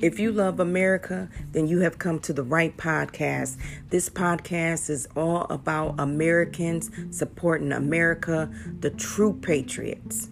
If you love America, then you have come to the right podcast. This podcast is all about Americans supporting America, the true patriots.